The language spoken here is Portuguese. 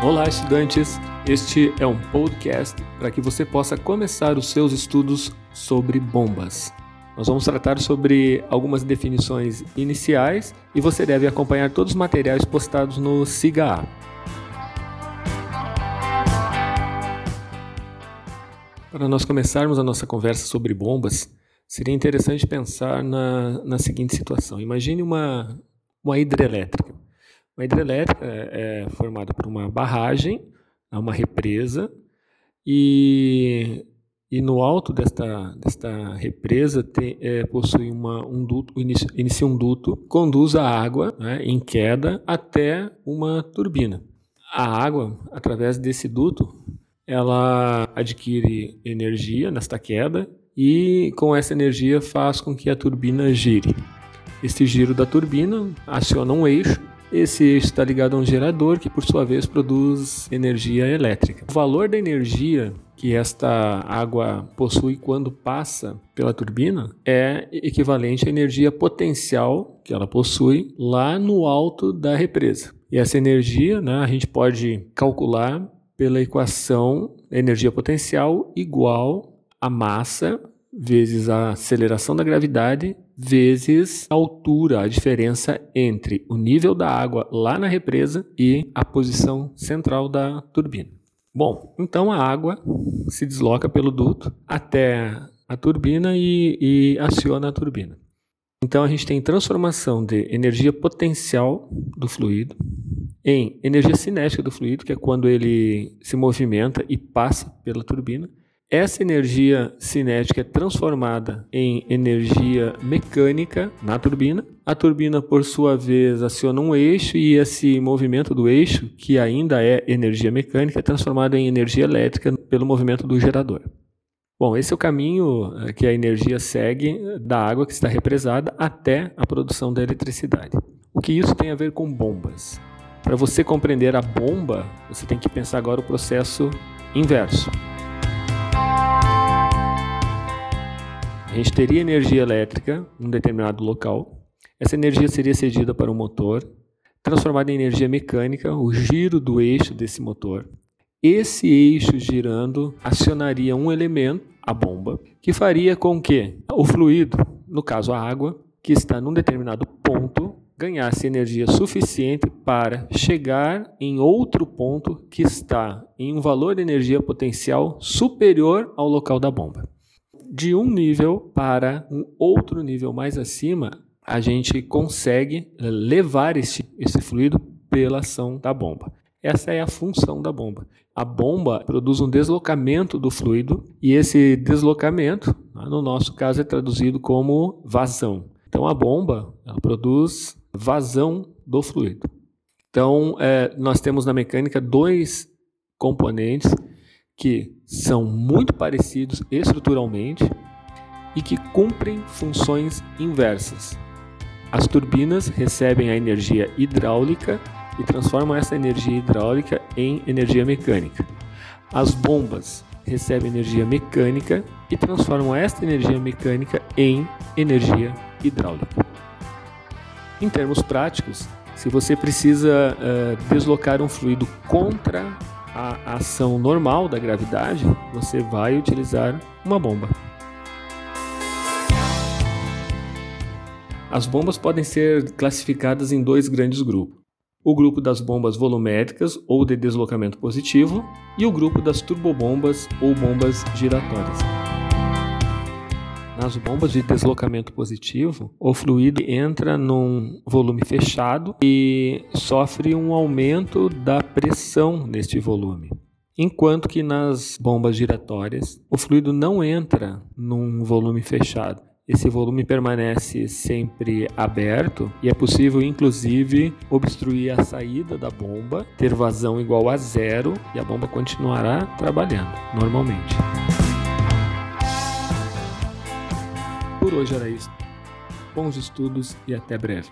Olá, estudantes! Este é um podcast para que você possa começar os seus estudos sobre bombas. Nós vamos tratar sobre algumas definições iniciais e você deve acompanhar todos os materiais postados no SIGA. Para nós começarmos a nossa conversa sobre bombas, seria interessante pensar na, na seguinte situação: imagine uma, uma hidrelétrica. Uma hidrelétrica é, é formada por uma barragem, uma represa, e, e no alto desta, desta represa tem, é, possui uma, um duto, inicia, inicia um duto, conduz a água né, em queda até uma turbina. A água, através desse duto, ela adquire energia nesta queda e com essa energia faz com que a turbina gire. Este giro da turbina aciona um eixo esse eixo está ligado a um gerador que, por sua vez, produz energia elétrica. O valor da energia que esta água possui quando passa pela turbina é equivalente à energia potencial que ela possui lá no alto da represa. E essa energia né, a gente pode calcular pela equação energia potencial igual a massa vezes a aceleração da gravidade vezes a altura, a diferença entre o nível da água lá na represa e a posição central da turbina. Bom, então a água se desloca pelo duto até a turbina e, e aciona a turbina. Então a gente tem transformação de energia potencial do fluido em energia cinética do fluido, que é quando ele se movimenta e passa pela turbina, essa energia cinética é transformada em energia mecânica na turbina. A turbina, por sua vez, aciona um eixo e esse movimento do eixo, que ainda é energia mecânica, é transformado em energia elétrica pelo movimento do gerador. Bom, esse é o caminho eh, que a energia segue da água que está represada até a produção da eletricidade. O que isso tem a ver com bombas? Para você compreender a bomba, você tem que pensar agora o processo inverso. Gente teria energia elétrica num determinado local. Essa energia seria cedida para o motor, transformada em energia mecânica, o giro do eixo desse motor. Esse eixo girando acionaria um elemento, a bomba, que faria com que o fluido, no caso a água, que está num determinado ponto, ganhasse energia suficiente para chegar em outro ponto que está em um valor de energia potencial superior ao local da bomba de um nível para um outro nível mais acima, a gente consegue levar esse, esse fluido pela ação da bomba. Essa é a função da bomba. A bomba produz um deslocamento do fluido e esse deslocamento, né, no nosso caso, é traduzido como vazão. Então a bomba produz vazão do fluido. Então é, nós temos na mecânica dois componentes que são muito parecidos estruturalmente e que cumprem funções inversas. As turbinas recebem a energia hidráulica e transformam essa energia hidráulica em energia mecânica. As bombas recebem energia mecânica e transformam esta energia mecânica em energia hidráulica. Em termos práticos, se você precisa uh, deslocar um fluido contra a ação normal da gravidade, você vai utilizar uma bomba. As bombas podem ser classificadas em dois grandes grupos. O grupo das bombas volumétricas ou de deslocamento positivo e o grupo das turbobombas ou bombas giratórias. Nas bombas de deslocamento positivo, o fluido entra num volume fechado e sofre um aumento da pressão neste volume. Enquanto que nas bombas giratórias, o fluido não entra num volume fechado. Esse volume permanece sempre aberto e é possível, inclusive, obstruir a saída da bomba, ter vazão igual a zero e a bomba continuará trabalhando normalmente. Hoje era isso. Bons estudos e até breve.